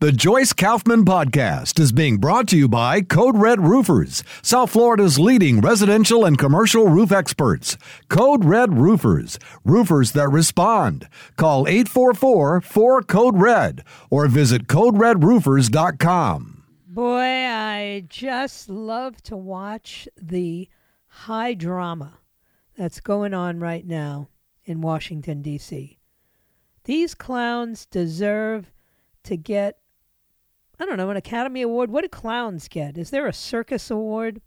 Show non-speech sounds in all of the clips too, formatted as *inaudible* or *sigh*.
The Joyce Kaufman Podcast is being brought to you by Code Red Roofers, South Florida's leading residential and commercial roof experts. Code Red Roofers, roofers that respond. Call 844 4 Code Red or visit CodeRedRoofers.com. Boy, I just love to watch the high drama that's going on right now in Washington, D.C. These clowns deserve to get I don't know, an Academy Award. What do clowns get? Is there a circus award?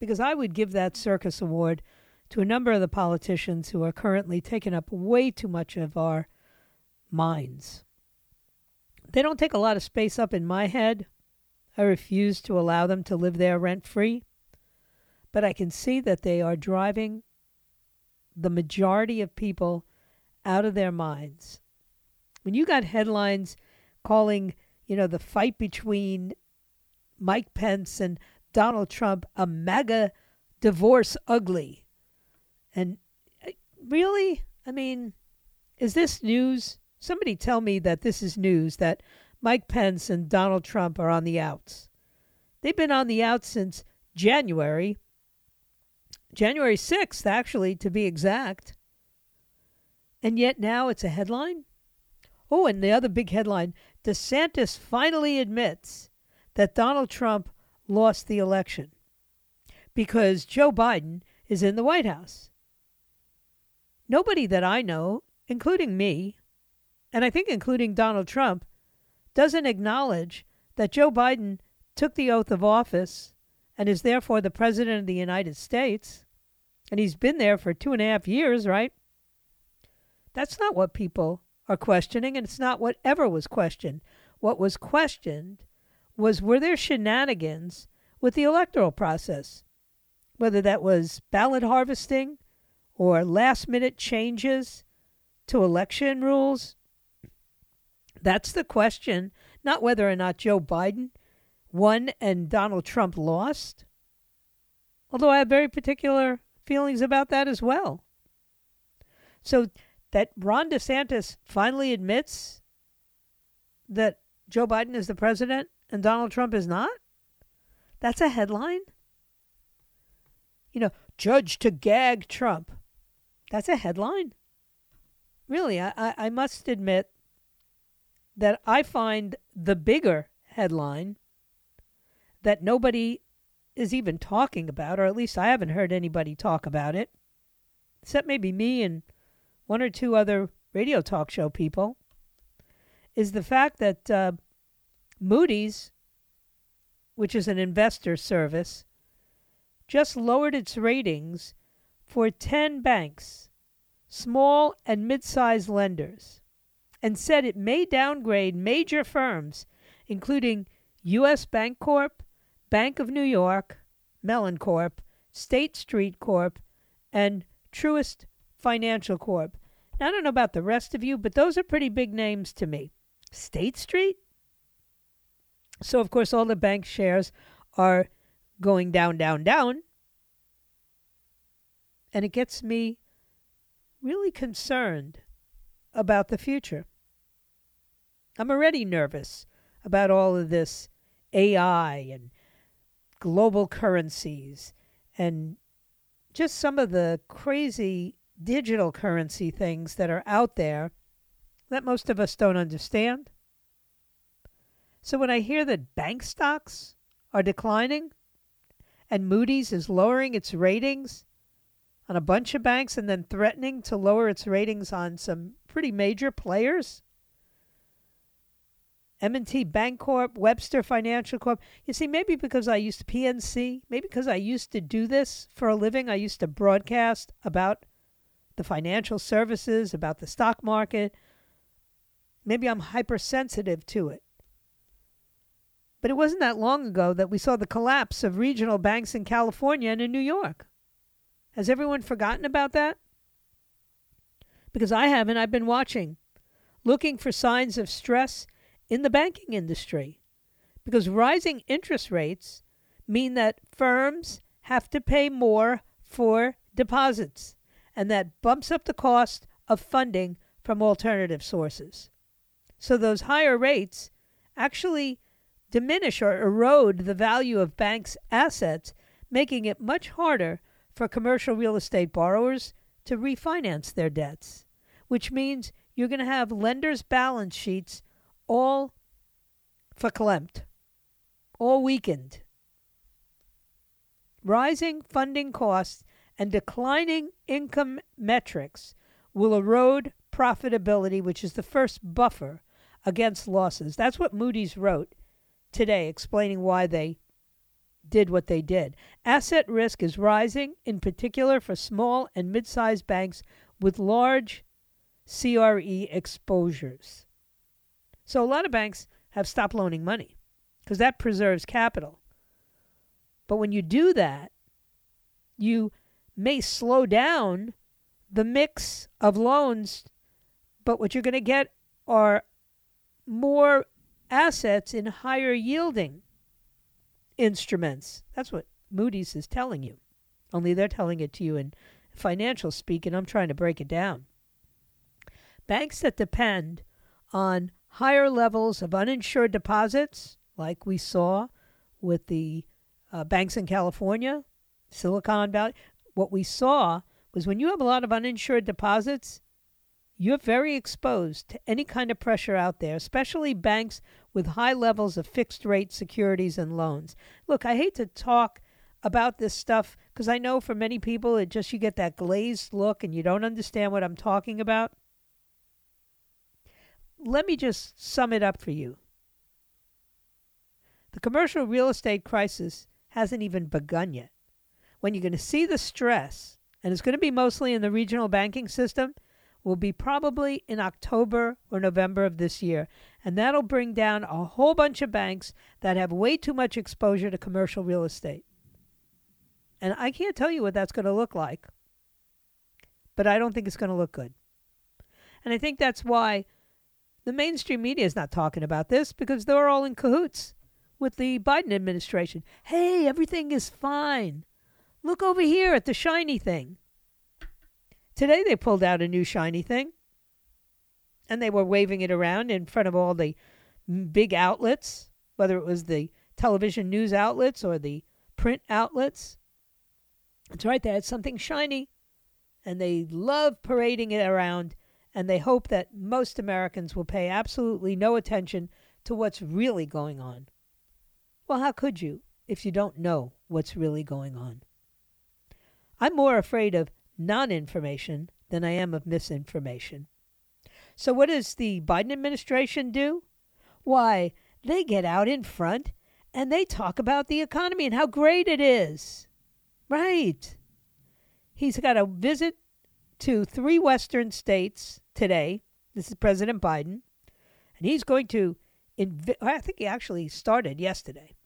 Because I would give that circus award to a number of the politicians who are currently taking up way too much of our minds. They don't take a lot of space up in my head. I refuse to allow them to live there rent free. But I can see that they are driving the majority of people out of their minds. When you got headlines calling you know, the fight between Mike Pence and Donald Trump, a mega divorce ugly. And uh, really, I mean, is this news? Somebody tell me that this is news that Mike Pence and Donald Trump are on the outs. They've been on the outs since January, January 6th, actually, to be exact. And yet now it's a headline? Oh, and the other big headline DeSantis finally admits that Donald Trump lost the election because Joe Biden is in the White House. Nobody that I know, including me, and I think including Donald Trump, doesn't acknowledge that Joe Biden took the oath of office and is therefore the President of the United States. And he's been there for two and a half years, right? That's not what people are questioning, and it's not whatever was questioned. What was questioned was were there shenanigans with the electoral process, whether that was ballot harvesting or last minute changes to election rules. That's the question, not whether or not Joe Biden won and Donald Trump lost. Although I have very particular feelings about that as well. So that Ron DeSantis finally admits that Joe Biden is the president and Donald Trump is not? That's a headline. You know, judge to gag Trump. That's a headline. Really, I, I must admit that I find the bigger headline that nobody is even talking about, or at least I haven't heard anybody talk about it, except maybe me and one or two other radio talk show people, is the fact that uh, Moody's, which is an investor service, just lowered its ratings for 10 banks, small and mid sized lenders, and said it may downgrade major firms, including U.S. Bancorp, Bank of New York, Mellon Corp, State Street Corp, and Truist Financial Corp, I don't know about the rest of you, but those are pretty big names to me. State Street? So, of course, all the bank shares are going down, down, down. And it gets me really concerned about the future. I'm already nervous about all of this AI and global currencies and just some of the crazy digital currency things that are out there that most of us don't understand. So when I hear that bank stocks are declining and Moody's is lowering its ratings on a bunch of banks and then threatening to lower its ratings on some pretty major players, M&T Bank Corp, Webster Financial Corp. You see, maybe because I used to PNC, maybe because I used to do this for a living, I used to broadcast about the financial services, about the stock market. Maybe I'm hypersensitive to it. But it wasn't that long ago that we saw the collapse of regional banks in California and in New York. Has everyone forgotten about that? Because I haven't. I've been watching, looking for signs of stress in the banking industry. Because rising interest rates mean that firms have to pay more for deposits, and that bumps up the cost of funding from alternative sources. So those higher rates actually diminish or erode the value of banks' assets, making it much harder for commercial real estate borrowers to refinance their debts, which means you're going to have lenders' balance sheets all verklempt, all weakened. Rising funding costs and declining income metrics will erode profitability, which is the first buffer against losses. That's what Moody's wrote today, explaining why they did what they did. Asset risk is rising, in particular for small and mid sized banks with large CRE exposures. So a lot of banks have stopped loaning money because that preserves capital. But when you do that, you may slow down the mix of loans, but what you're going to get are more assets in higher yielding instruments. That's what Moody's is telling you. Only they're telling it to you in financial speak, and I'm trying to break it down. Banks that depend on higher levels of uninsured deposits, like we saw with the uh, banks in California, Silicon Valley, what we saw was when you have a lot of uninsured deposits, you're very exposed to any kind of pressure out there, especially banks with high levels of fixed rate securities and loans. Look, I hate to talk about this stuff because I know for many people it just you get that glazed look and you don't understand what I'm talking about. Let me just sum it up for you. The commercial real estate crisis hasn't even begun yet. When you're going to see the stress, and it's going to be mostly in the regional banking system, will be probably in October or November of this year. And that'll bring down a whole bunch of banks that have way too much exposure to commercial real estate. And I can't tell you what that's going to look like, but I don't think it's going to look good. And I think that's why the mainstream media is not talking about this because they're all in cahoots with the Biden administration. Hey, everything is fine. Look over here at the shiny thing. Today they pulled out a new shiny thing and they were waving it around in front of all the big outlets, whether it was the television news outlets or the print outlets. It's right there. It's something shiny. And they love parading it around. And they hope that most Americans will pay absolutely no attention to what's really going on. Well, how could you if you don't know what's really going on? I'm more afraid of non information than I am of misinformation. So, what does the Biden administration do? Why, they get out in front and they talk about the economy and how great it is. Right. He's got a visit to three Western states today. This is President Biden. And he's going to, invi- I think he actually started yesterday.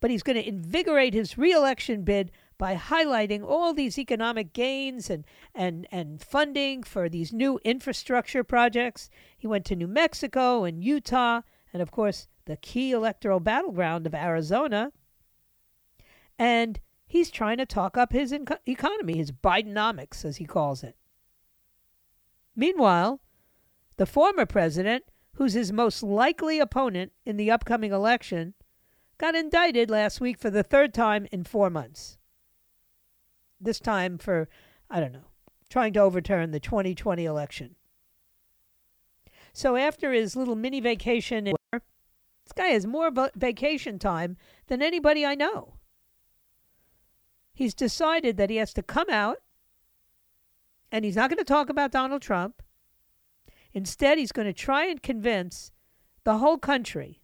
But he's going to invigorate his reelection bid by highlighting all these economic gains and, and, and funding for these new infrastructure projects. He went to New Mexico and Utah, and of course, the key electoral battleground of Arizona. And he's trying to talk up his inco- economy, his Bidenomics, as he calls it. Meanwhile, the former president, who's his most likely opponent in the upcoming election, got indicted last week for the third time in four months this time for, I don't know, trying to overturn the 2020 election. So after his little mini vacation, this guy has more vacation time than anybody I know. He's decided that he has to come out and he's not going to talk about Donald Trump. Instead, he's going to try and convince the whole country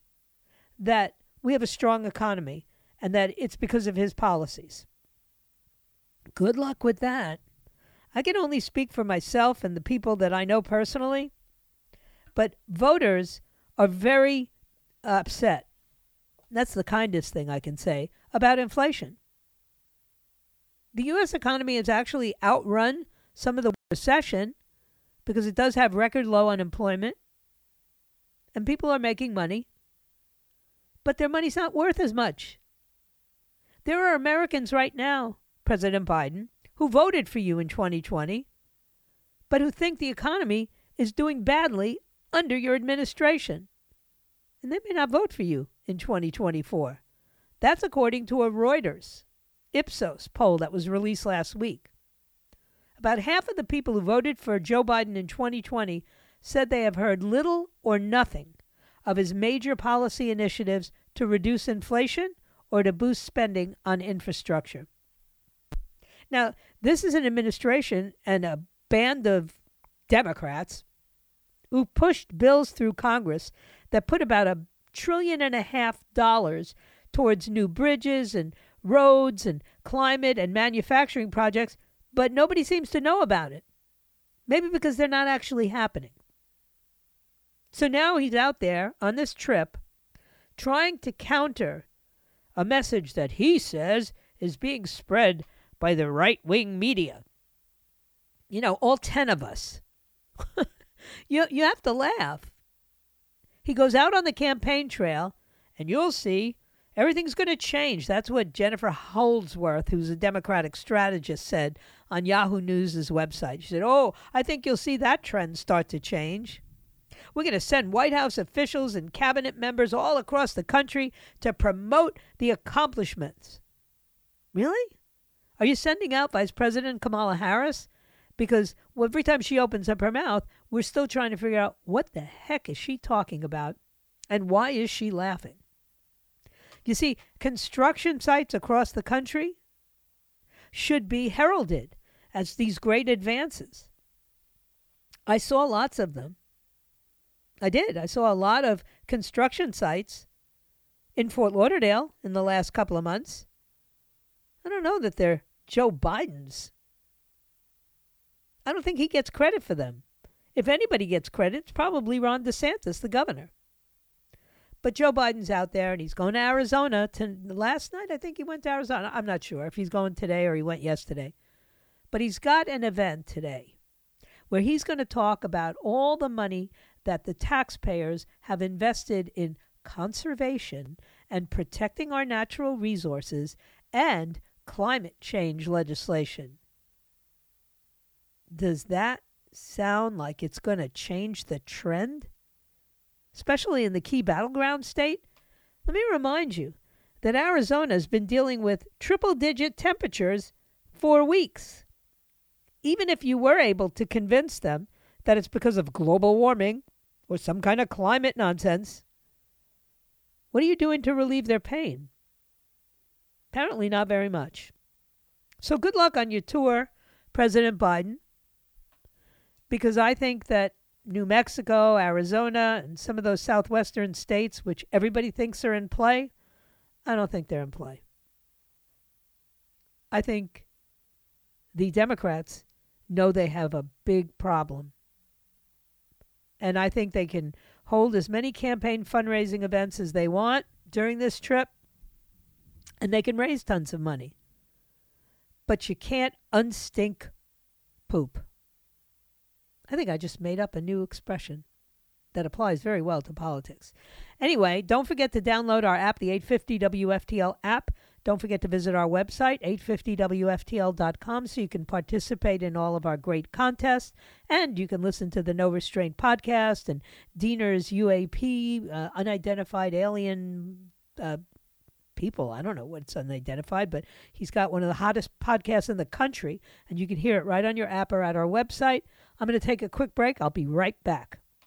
that we have a strong economy and that it's because of his policies. Good luck with that. I can only speak for myself and the people that I know personally, but voters are very upset That's the kindest thing I can say about inflation. The U.S. economy has actually outrun some of the recession because it does have record low unemployment and people are making money, but their money's not worth as much. There are Americans right now, President Biden, who voted for you in 2020, but who think the economy is doing badly under your administration. And they may not vote for you in 2024. That's according to a Reuters Ipsos poll that was released last week. About half of the people who voted for Joe Biden in 2020 said they have heard little or nothing of his major policy initiatives to reduce inflation or to boost spending on infrastructure. Now, this is an administration and a band of Democrats who pushed bills through Congress that put about a trillion and a half dollars towards new bridges and roads and climate and manufacturing projects, but nobody seems to know about it. Maybe because they're not actually happening. So now he's out there on this trip trying to counter a message that he says is being spread by the right wing media. You know, all 10 of us. *laughs* you, you have to laugh. He goes out on the campaign trail, and you'll see everything's going to change. That's what Jennifer Holdsworth, who's a Democratic strategist, said on Yahoo News' website. She said, Oh, I think you'll see that trend start to change. We're going to send White House officials and cabinet members all across the country to promote the accomplishments. Really? Are you sending out Vice President Kamala Harris? Because every time she opens up her mouth, we're still trying to figure out what the heck is she talking about and why is she laughing? You see, construction sites across the country should be heralded as these great advances. I saw lots of them. I did. I saw a lot of construction sites in Fort Lauderdale in the last couple of months. I don't know that they're Joe Biden's. I don't think he gets credit for them. If anybody gets credit, it's probably Ron DeSantis, the governor. But Joe Biden's out there and he's going to Arizona. To, last night, I think he went to Arizona. I'm not sure if he's going today or he went yesterday. But he's got an event today where he's going to talk about all the money that the taxpayers have invested in conservation and protecting our natural resources and climate change legislation. Does that sound like it's going to change the trend? Especially in the key battleground state? Let me remind you that Arizona has been dealing with triple digit temperatures for weeks. Even if you were able to convince them that it's because of global warming or some kind of climate nonsense. What are you doing to relieve their pain? Apparently, not very much. So, good luck on your tour, President Biden, because I think that New Mexico, Arizona, and some of those southwestern states, which everybody thinks are in play, I don't think they're in play. I think the Democrats know they have a big problem and I think they can hold as many campaign fundraising events as they want during this trip, and they can raise tons of money. But you can't unstink poop. I think I just made up a new expression that applies very well to politics. Anyway, don't forget to download our app, the 850 WFTL app. Don't forget to visit our website, 850WFTL.com, so you can participate in all of our great contests. And you can listen to the No Restraint podcast and Diener's UAP, uh, Unidentified Alien uh, People. I don't know what's unidentified, but he's got one of the hottest podcasts in the country. And you can hear it right on your app or at our website. I'm going to take a quick break. I'll be right back.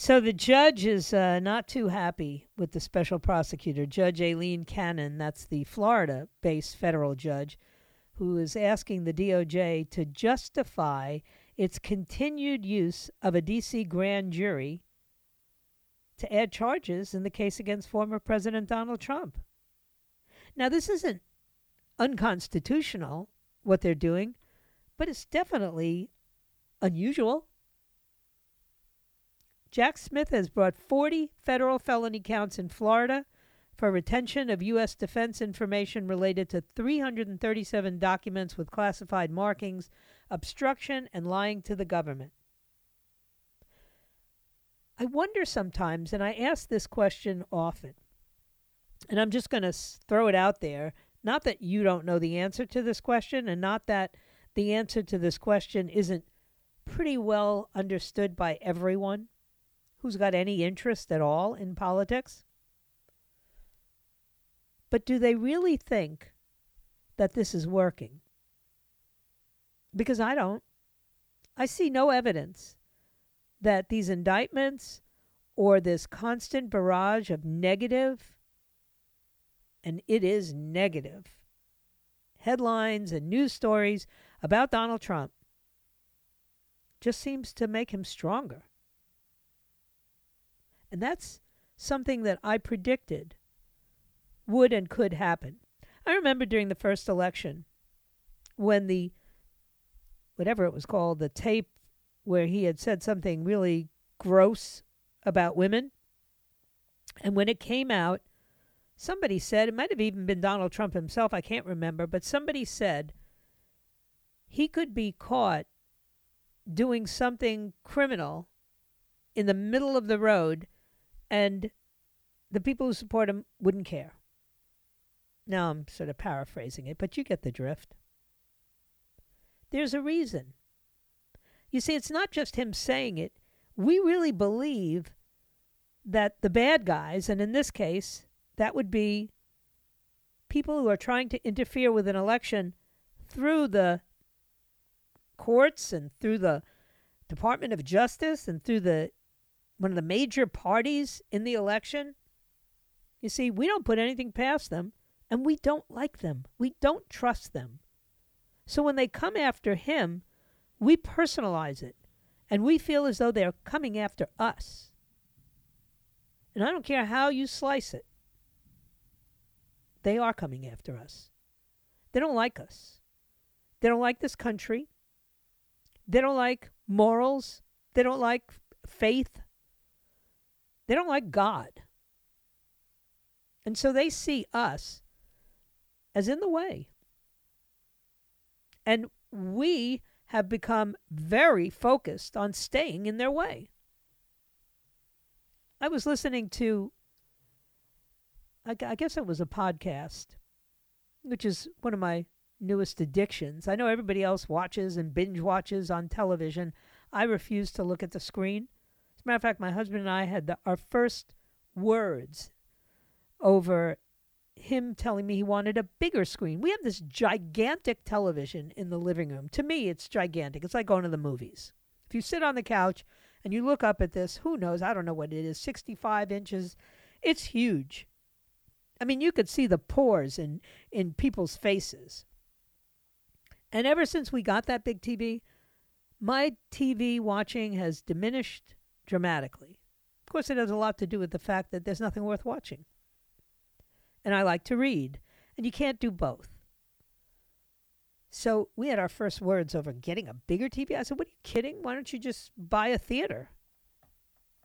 So the judge is uh, not too happy with the special prosecutor, Judge Aileen Cannon. That's the Florida based federal judge who is asking the DOJ to justify its continued use of a D.C. grand jury to add charges in the case against former President Donald Trump. Now, this isn't unconstitutional, what they're doing, but it's definitely unusual. Jack Smith has brought 40 federal felony counts in Florida for retention of U.S. defense information related to 337 documents with classified markings, obstruction, and lying to the government. I wonder sometimes, and I ask this question often, and I'm just going to throw it out there. Not that you don't know the answer to this question, and not that the answer to this question isn't pretty well understood by everyone who's got any interest at all in politics. But do they really think that this is working? Because I don't. I see no evidence that these indictments or this constant barrage of negative, and it is negative, headlines and news stories about Donald Trump just seems to make him stronger. And that's something that I predicted would and could happen. I remember during the first election when the, whatever it was called, the tape where he had said something really gross about women. And when it came out, somebody said, it might have even been Donald Trump himself, I can't remember, but somebody said he could be caught doing something criminal in the middle of the road and the people who support him wouldn't care. Now I'm sort of paraphrasing it, but you get the drift. There's a reason. You see, it's not just him saying it. We really believe that the bad guys, and in this case, that would be people who are trying to interfere with an election through the courts and through the Department of Justice and through the one of the major parties in the election. You see, we don't put anything past them, and we don't like them. We don't trust them. So when they come after him, we personalize it, and we feel as though they're coming after us. And I don't care how you slice it, they are coming after us. They don't like us. They don't like this country. They don't like morals. They don't like faith. They don't like God. And so they see us as in the way. And we have become very focused on staying in their way. I was listening to, I guess it was a podcast, which is one of my newest addictions. I know everybody else watches and binge watches on television. I refuse to look at the screen matter of fact, my husband and I had the, our first words over him telling me he wanted a bigger screen. We have this gigantic television in the living room. To me, it's gigantic. It's like going to the movies. If you sit on the couch and you look up at this, who knows? I don't know what it is 65 inches. It's huge. I mean, you could see the pores in, in people's faces. And ever since we got that big TV, my TV watching has diminished dramatically. Of course, it has a lot to do with the fact that there's nothing worth watching. And I like to read, and you can't do both. So we had our first words over getting a bigger TV. I said, What are you kidding? Why don't you just buy a theater?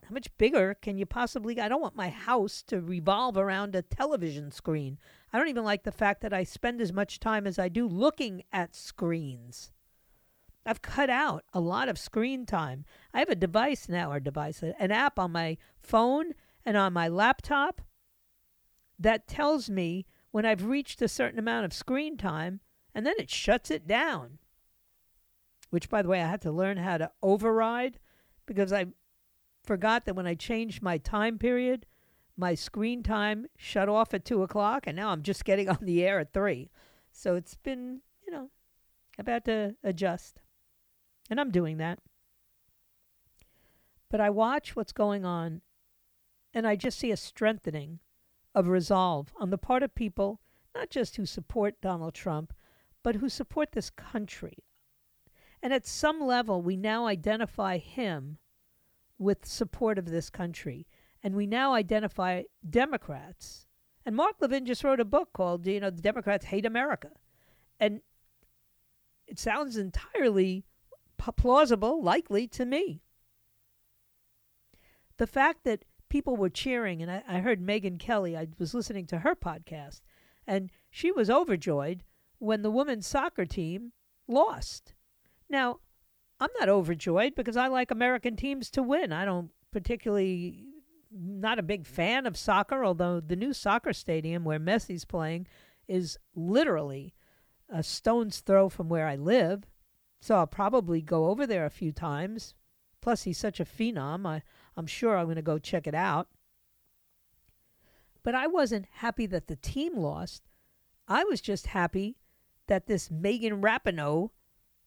How much bigger can you possibly? I don't want my house to revolve around a television screen. I don't even like the fact that I spend as much time as I do looking at screens. I've cut out a lot of screen time. I have a device now, or device, an app on my phone and on my laptop that tells me when I've reached a certain amount of screen time, and then it shuts it down. Which, by the way, I had to learn how to override because I forgot that when I changed my time period, my screen time shut off at two o'clock, and now I'm just getting *laughs* on the air at three. So it's been, you know, about to adjust. And I'm doing that. But I watch what's going on and I just see a strengthening of resolve on the part of people, not just who support Donald Trump, but who support this country. And at some level, we now identify him with support of this country. And we now identify Democrats. And Mark Levin just wrote a book called, you know, The Democrats Hate America. And it sounds entirely plausible, likely to me. The fact that people were cheering, and I, I heard Megyn Kelly, I was listening to her podcast, and she was overjoyed when the women's soccer team lost. Now, I'm not overjoyed because I like American teams to win. I don't particularly not a big fan of soccer, although the new soccer stadium where Messi's playing is literally a stone's throw from where I live. So I'll probably go over there a few times. Plus, he's such a phenom. I, I'm sure I'm going to go check it out. But I wasn't happy that the team lost. I was just happy that this Megan Rapinoe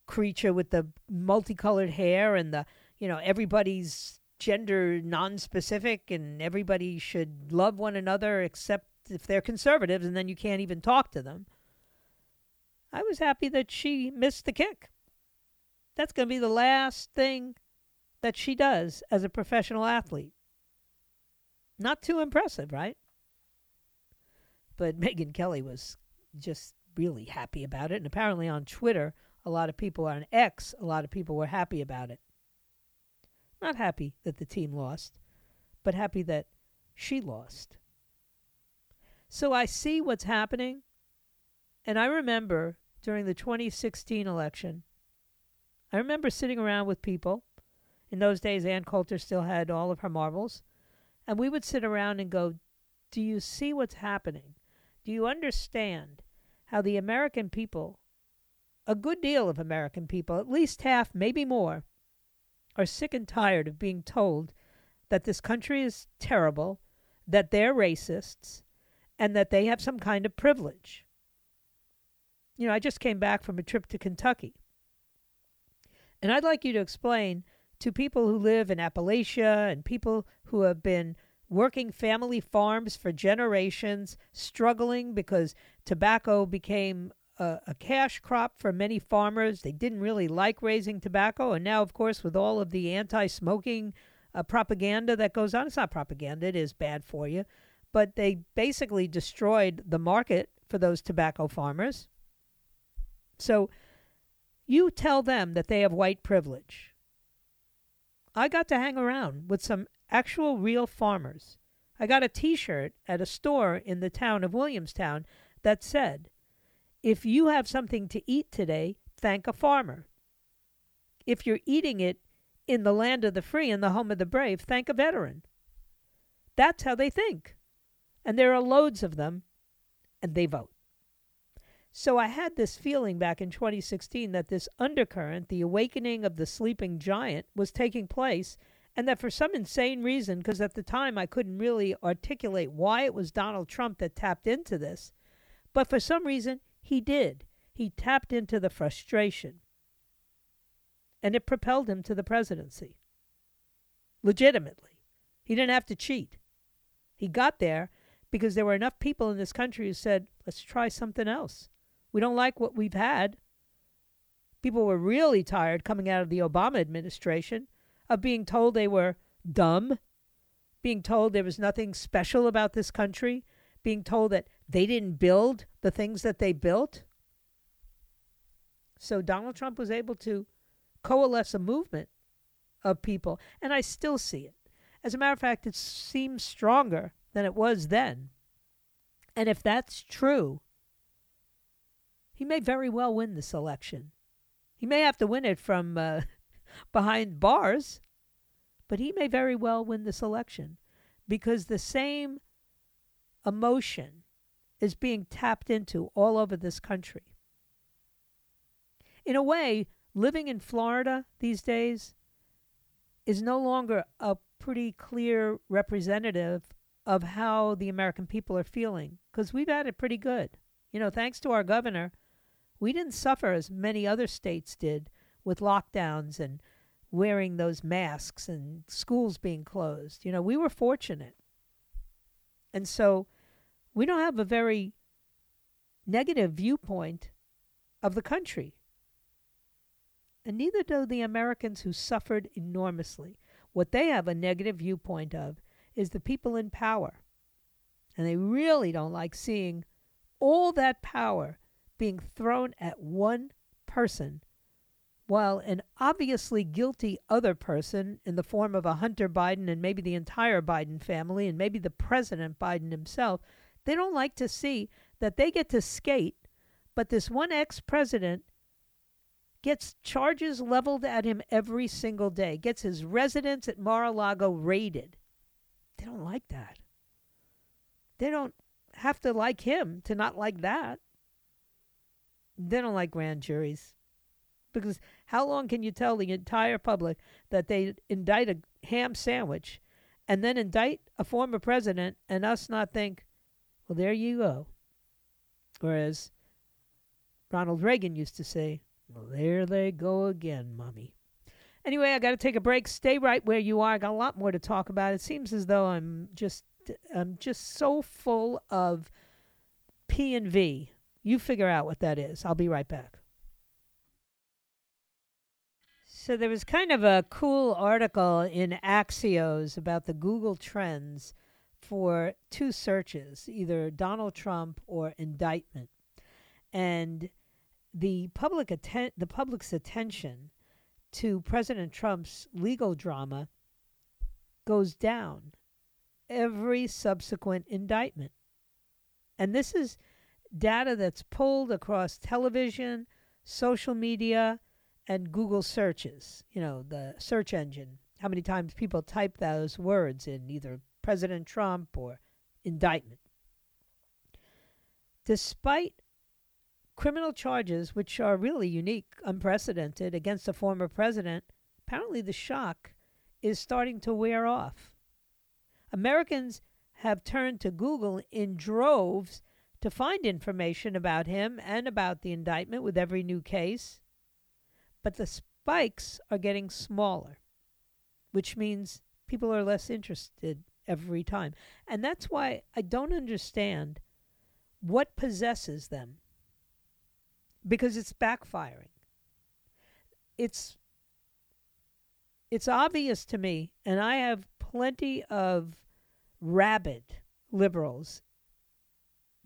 creature with the multicolored hair and the, you know, everybody's gender non-specific and everybody should love one another except if they're conservatives and then you can't even talk to them. I was happy that she missed the kick. That's going to be the last thing that she does as a professional athlete. Not too impressive, right? But *laughs* Megyn Kelly was just really happy about it. And apparently on Twitter, a lot of people, on X, a lot of people were happy about it. Not happy that the team lost, but happy that she lost. So I see what's happening. And I remember during the 2016 election, I remember sitting around with people. In those days, Ann Coulter still had all of her marbles. And we would sit around and go, Do you see what's happening? Do you understand how the American people, a good deal of American people, at least half, maybe more, are sick and tired of being told that this country is terrible, that they're racists, and that they have some kind of privilege? You know, I just came back from a trip to Kentucky. And I'd like you to explain to people who live in Appalachia and people who have been working family farms for generations, struggling because tobacco became a, a, cash crop for many farmers. They didn't really like raising tobacco. And now, of course, with all of the anti smoking uh, propaganda that goes on, it's not propaganda, it is bad for you. But they basically destroyed the market for those tobacco farmers. So you tell them that they have white privilege. I got to hang around with some actual real farmers. I got a t shirt at a store in the town of Williamstown that said, If you have something to eat today, thank a farmer. If you're eating it in the land of the free and the home of the brave, thank a veteran. That's how they think. And there are loads of them, and they vote. So I had this feeling back in 2016 that this undercurrent, the awakening of the sleeping giant, was taking place, and that for some insane reason, because at the time I couldn't really articulate why it was Donald Trump that tapped into this, but for some reason he did. He tapped into the frustration, and it propelled him to the presidency. Legitimately. He didn't have to cheat. He got there because there were enough people in this country who said, let's try something else. We don't like what we've had. People were really tired coming out of the Obama administration of being told they were dumb, being told there was nothing special about this country, being told that they didn't build the things that they built. So Donald Trump was able to coalesce a movement of people, and I still see it. As a matter of fact, it seems stronger than it was then. And if that's true, he may very well win this election. He may have to win it from uh, *laughs* behind bars, but he may very well win this election because the same emotion is being tapped into all over this country. In a way, living in Florida these days is no longer a pretty clear representative of how the American people are feeling because we've had it pretty good. You know, thanks to our governor, we didn't suffer as many other states did with lockdowns and wearing those masks and schools being closed. You know, we were fortunate. And so we don't have a very negative viewpoint of the country. And neither do the Americans who suffered enormously. What they have a negative viewpoint of is the people in power. And they really don't like seeing all that power being thrown at one person while an obviously guilty other person in the form of a Hunter Biden and maybe the entire Biden family and maybe the President Biden himself, they don't like to see that they get to skate, but this one ex president gets charges leveled at him every single day, gets his residence at Mar a Lago raided. They don't like that. They don't have to like him to not like that. They don't like grand juries. Because how long can you tell the entire public that they indict a ham sandwich and then indict a former president and us not think, well, there you go? Whereas Ronald Reagan used to say, well, there they go again, mummy. Anyway, I got to take a break. Stay right where you are. I got a lot more to talk about. It seems as though I'm just I'm just so full of P and V. You figure out what that is. I'll be right back. So there was kind of a cool article in Axios about the Google trends for two searches, either Donald Trump or indictment. And the public atten- the public's attention to President Trump's legal drama goes down every subsequent indictment. And this is data that's pulled across television, social media, and Google searches, you know, the search engine. How many times people type those words in either President Trump or indictment. Despite criminal charges, which are really unique, unprecedented, against a former president, apparently the shock is starting to wear off. Americans have turned to Google in droves to find information about him and about the indictment with every new case. But the spikes are getting smaller, which means people are less interested every time. And that's why I don't understand what possesses them because it's backfiring. It's it's obvious to me and I have plenty of rabid liberals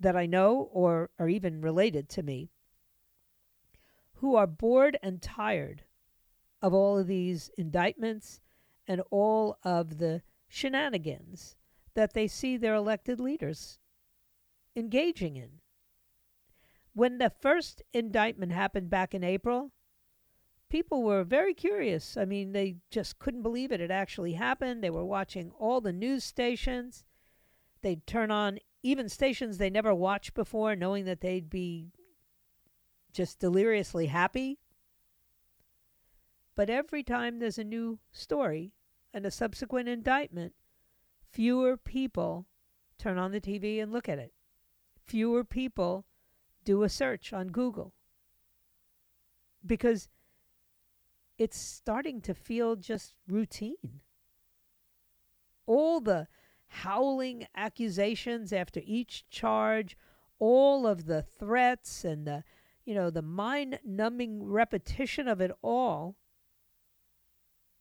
that I know or are even related to me who are bored and tired of all of these indictments and all of the shenanigans that they see their elected leaders engaging in. When the first indictment happened back in April, people were very curious. I mean, they just couldn't believe it. It actually happened. They were watching all the news stations. They'd turn on even stations they never watched before, knowing that they'd be just deliriously happy. But every time there's a new story and a subsequent indictment, fewer people turn on the TV and look at it. Fewer people do a search on Google because it's starting to feel just routine. All the howling accusations after each charge, all of the threats and the you know the mind numbing repetition of it all.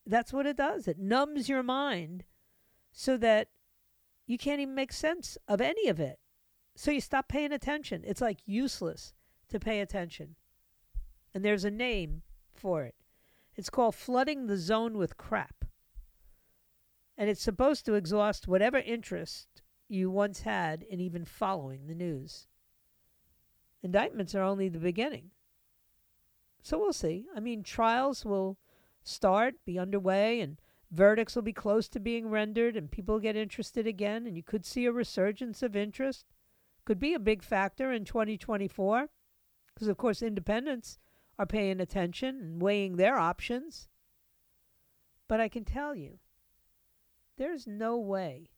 That's what it does. It numbs your mind so that you can't even make sense of any of it. So you stop paying attention. It's like useless to pay attention. And there's a name for it. It's called flooding the zone with crap. And it's supposed to exhaust whatever interest you once had in even following the news. Indictments are only the beginning. So we'll see. I mean, trials will start, be underway, and verdicts will be close to being rendered, and people get interested again, and you could see a resurgence of interest. Could be a big factor in 2024, because, of course, independents are paying attention and weighing their options. But I can tell you, there's no way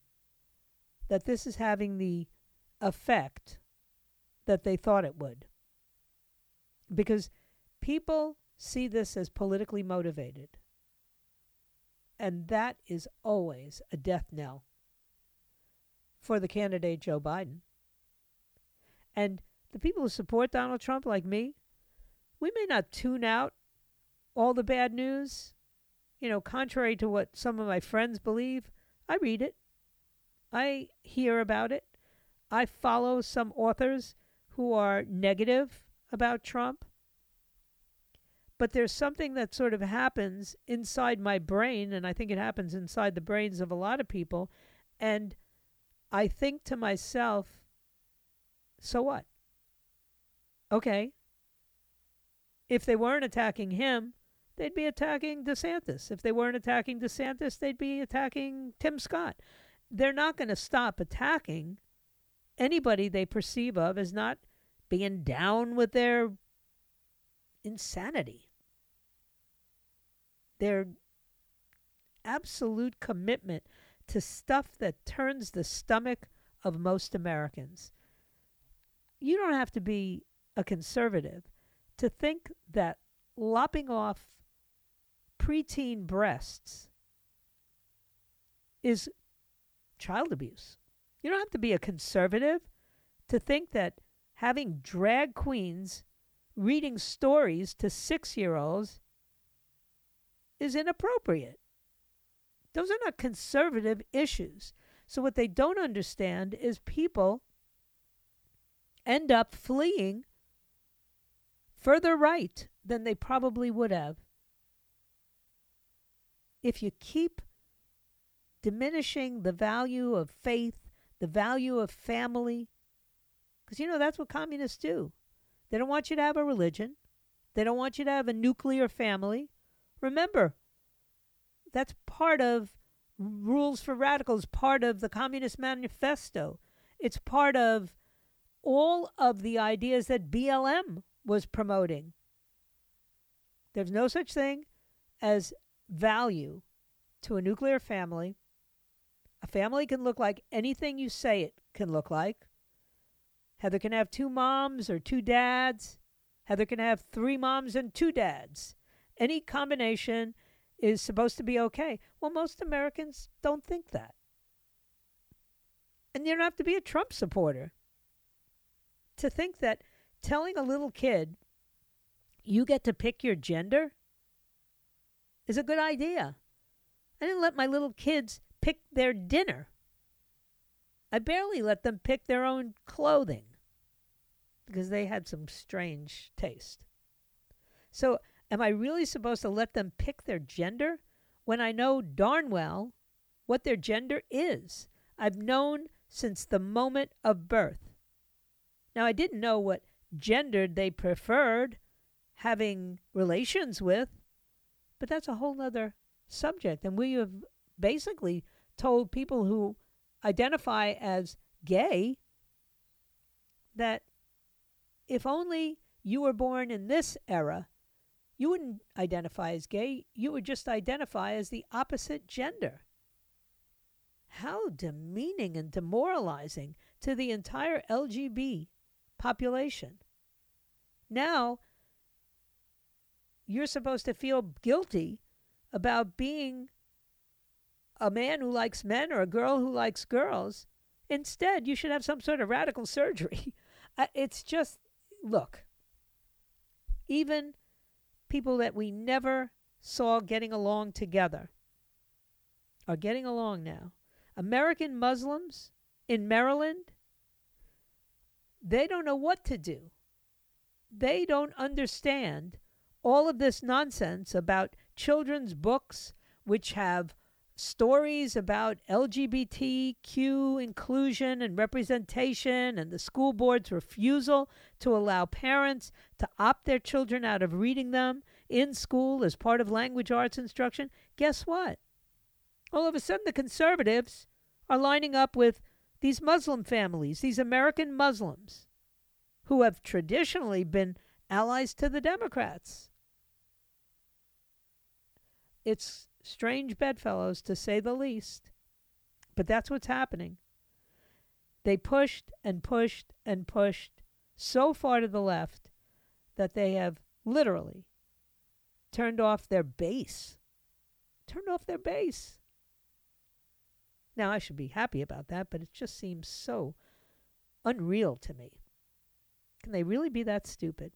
that this is having the effect that they thought it would. Because people see this as politically motivated. And that is always a death knell for the candidate Joe Biden. And the people who support Donald Trump, like me, we may not tune out all the bad news. You know, contrary to what some of my friends believe, I read it. I hear about it. I follow some authors who are negative about Trump. But there's something that sort of happens inside my brain, and I think it happens inside the brains of a lot of people. And I think to myself, so what? Okay. If they weren't attacking him, they'd be attacking DeSantis. If they weren't attacking DeSantis, they'd be attacking Tim Scott. They're not going to stop attacking anybody they perceive of as not being down with their insanity. Their absolute commitment to stuff that turns the stomach of most Americans. You don't have to be a conservative to think that lopping off preteen breasts is child abuse. You don't have to be a conservative to think that having drag queens reading stories to six year olds is inappropriate. Those are not conservative issues. So, what they don't understand is people end up fleeing further right than they probably would have. If you keep diminishing the value of faith, the value of family, because you know that's what communists do. They don't want you to have a religion, they don't want you to have a nuclear family. Remember, that's part of Rules for Radicals, part of the Communist Manifesto. It's part of all of the ideas that BLM was promoting. There's no such thing as value to a nuclear family. A family can look like anything you say it can look like. Heather can have two moms or two dads. Heather can have three moms and two dads. Any combination is supposed to be okay. Well, most Americans don't think that. And you don't have to be a Trump supporter to think that telling a little kid you get to pick your gender is a good idea. I didn't let my little kids pick their dinner. I barely let them pick their own clothing because they had some strange taste. So Am I really supposed to let them pick their gender when I know darn well what their gender is? I've known since the moment of birth. Now, I didn't know what gender they preferred having relations with, but that's a whole other subject. And we have basically told people who identify as gay that if only you were born in this era, you wouldn't identify as gay, you would just identify as the opposite gender. How demeaning and demoralizing to the entire LGB population. Now, you're supposed to feel guilty about being a man who likes men or a girl who likes girls. Instead, you should have some sort of radical surgery. *laughs* it's just, look, even people that we never saw getting along together are getting along now. American Muslims in Maryland, they don't know what to do. They don't understand all of this nonsense about children's books, which have stories about LGBTQ inclusion and representation and the school board's refusal to allow parents to opt their children out of reading them in school as part of language arts instruction, guess what? All of a sudden, the conservatives are lining up with these Muslim families, these American Muslims, who have traditionally been allies to the Democrats. It's strange bedfellows, to say the least. But that's what's happening. They pushed and pushed and pushed so far to the left that they have literally turned off their base turned off their base. Now, I should be happy about that, but it just seems so unreal to me. Can they really be that stupid?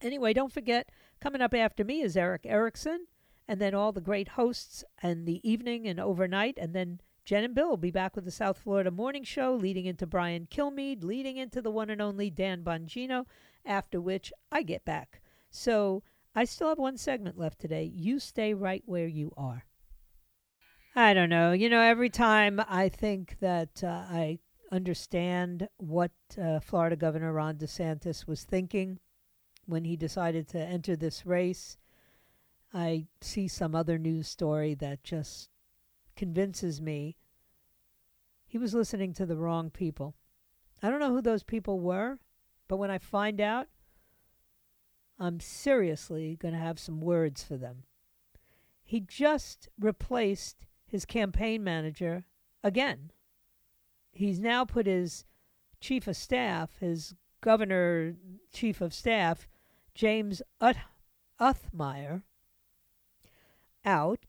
Anyway, don't forget, coming up after me is Erick Erickson, and then all the great hosts and the evening and overnight, and then Jen and Bill will be back with the South Florida Morning Show, leading into Brian Kilmeade, leading into the one and only Dan Bongino, after which I get back. So I still have one segment left today. You stay right where you are. I don't know. You know, every time I think that uh, I understand what uh, Florida Governor Ron DeSantis was thinking when he decided to enter this race, I see some other news story that just convinces me he was listening to the wrong people. I don't know who those people were, but when I find out, I'm seriously going to have some words for them. He just replaced his campaign manager again. He's now put his chief of staff, his governor chief of staff, James Ut- Uthmeier, out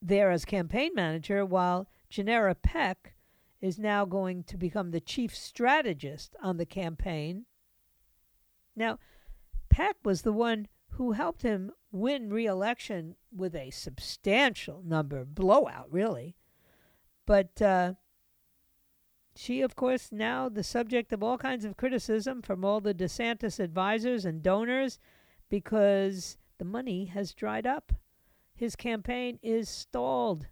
there as campaign manager, while Generra Peck is now going to become the chief strategist on the campaign. Now, Peck was the one who helped him win re election with a substantial number, blowout, really. But uh, she, of course, now the subject of all kinds of criticism from all the DeSantis advisors and donors because the money has dried up. His campaign is stalled.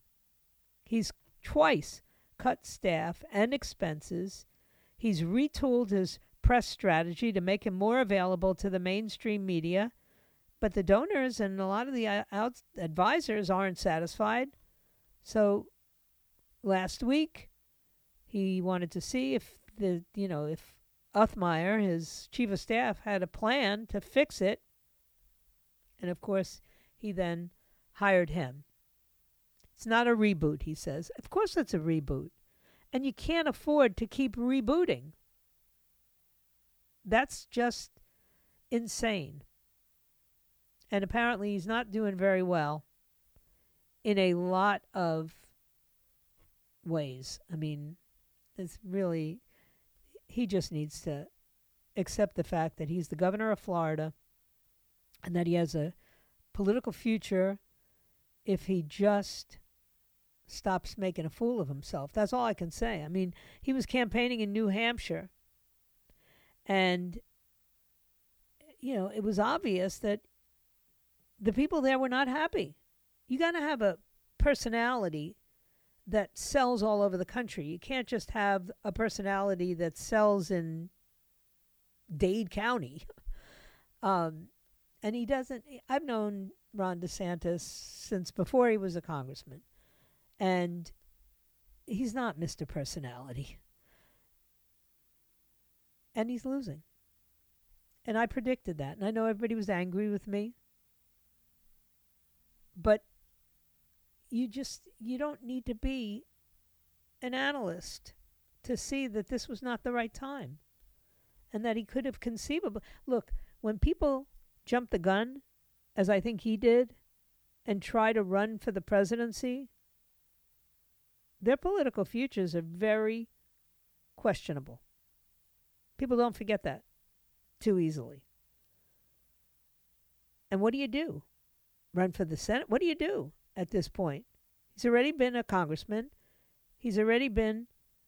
He's twice cut staff and expenses. He's retooled his press strategy to make him more available to the mainstream media. But the donors and a lot of the uh, out- advisors aren't satisfied. So last week, he wanted to see if the you know if Uthmeier, his chief of staff, had a plan to fix it. And of course, he then hired him. It's not a reboot, he says. Of course, it's a reboot. And you can't afford to keep rebooting. That's just insane. And apparently, he's not doing very well in a lot of ways. I mean, it's really, he just needs to accept the fact that he's the governor of Florida and that he has a political future if he just stops making a fool of himself. That's all I can say. I mean, he was campaigning in New Hampshire, and, you know, it was obvious that the people there were not happy. You got to have a personality that sells all over the country. You can't just have a personality that sells in Dade County. *laughs* Um, and he doesn't. I've known Ron DeSantis since before he was a congressman. And he's not Mr. Personality. And he's losing. And I predicted that. And I know everybody was angry with me. But you just you don't need to be an analyst to see that this was not the right time and that he could have conceivably look when people jump the gun as I think he did, and try to run for the presidency, their political futures are very questionable. People don't forget that too easily. And what do you do? Run for the Senate? What do you do at this point? He's already been a congressman. He's already been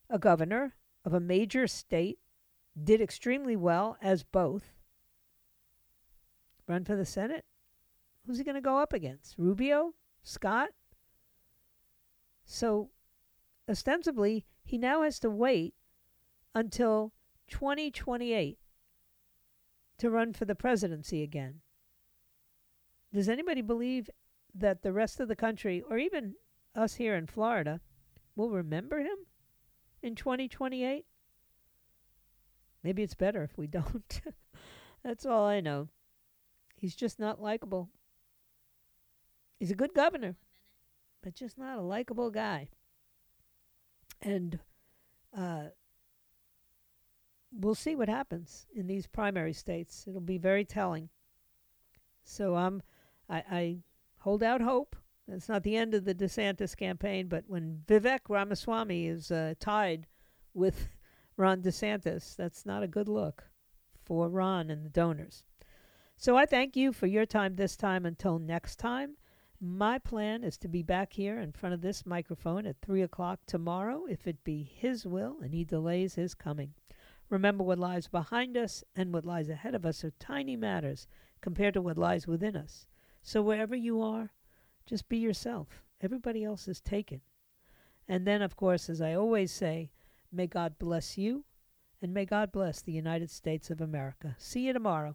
a governor of a major state, did extremely well as both. Run for the Senate? Who's he going to go up against? Rubio? Scott? So, ostensibly, he now has to wait until 2028 to run for the presidency again. Does anybody believe that the rest of the country, or even us here in Florida, will remember him in 2028? Maybe it's better if we don't. *laughs* That's all I know. He's just not likable. He's a good governor, but just not a likable guy. And uh, we'll see what happens in these primary states. It'll be very telling. So I, I hold out hope It's not the end of the DeSantis campaign, but when Vivek Ramaswamy is uh, tied with *laughs* Ron DeSantis, that's not a good look for Ron and the donors. So I thank you for your time this time. Until next time, my plan is to be back here in front of this microphone at 3 o'clock tomorrow, if it be His will and He delays His coming. Remember, what lies behind us and what lies ahead of us are tiny matters compared to what lies within us. So wherever you are, just be yourself. Everybody else is taken. And then, of course, as I always say, may God bless you and may God bless the United States of America. See you tomorrow.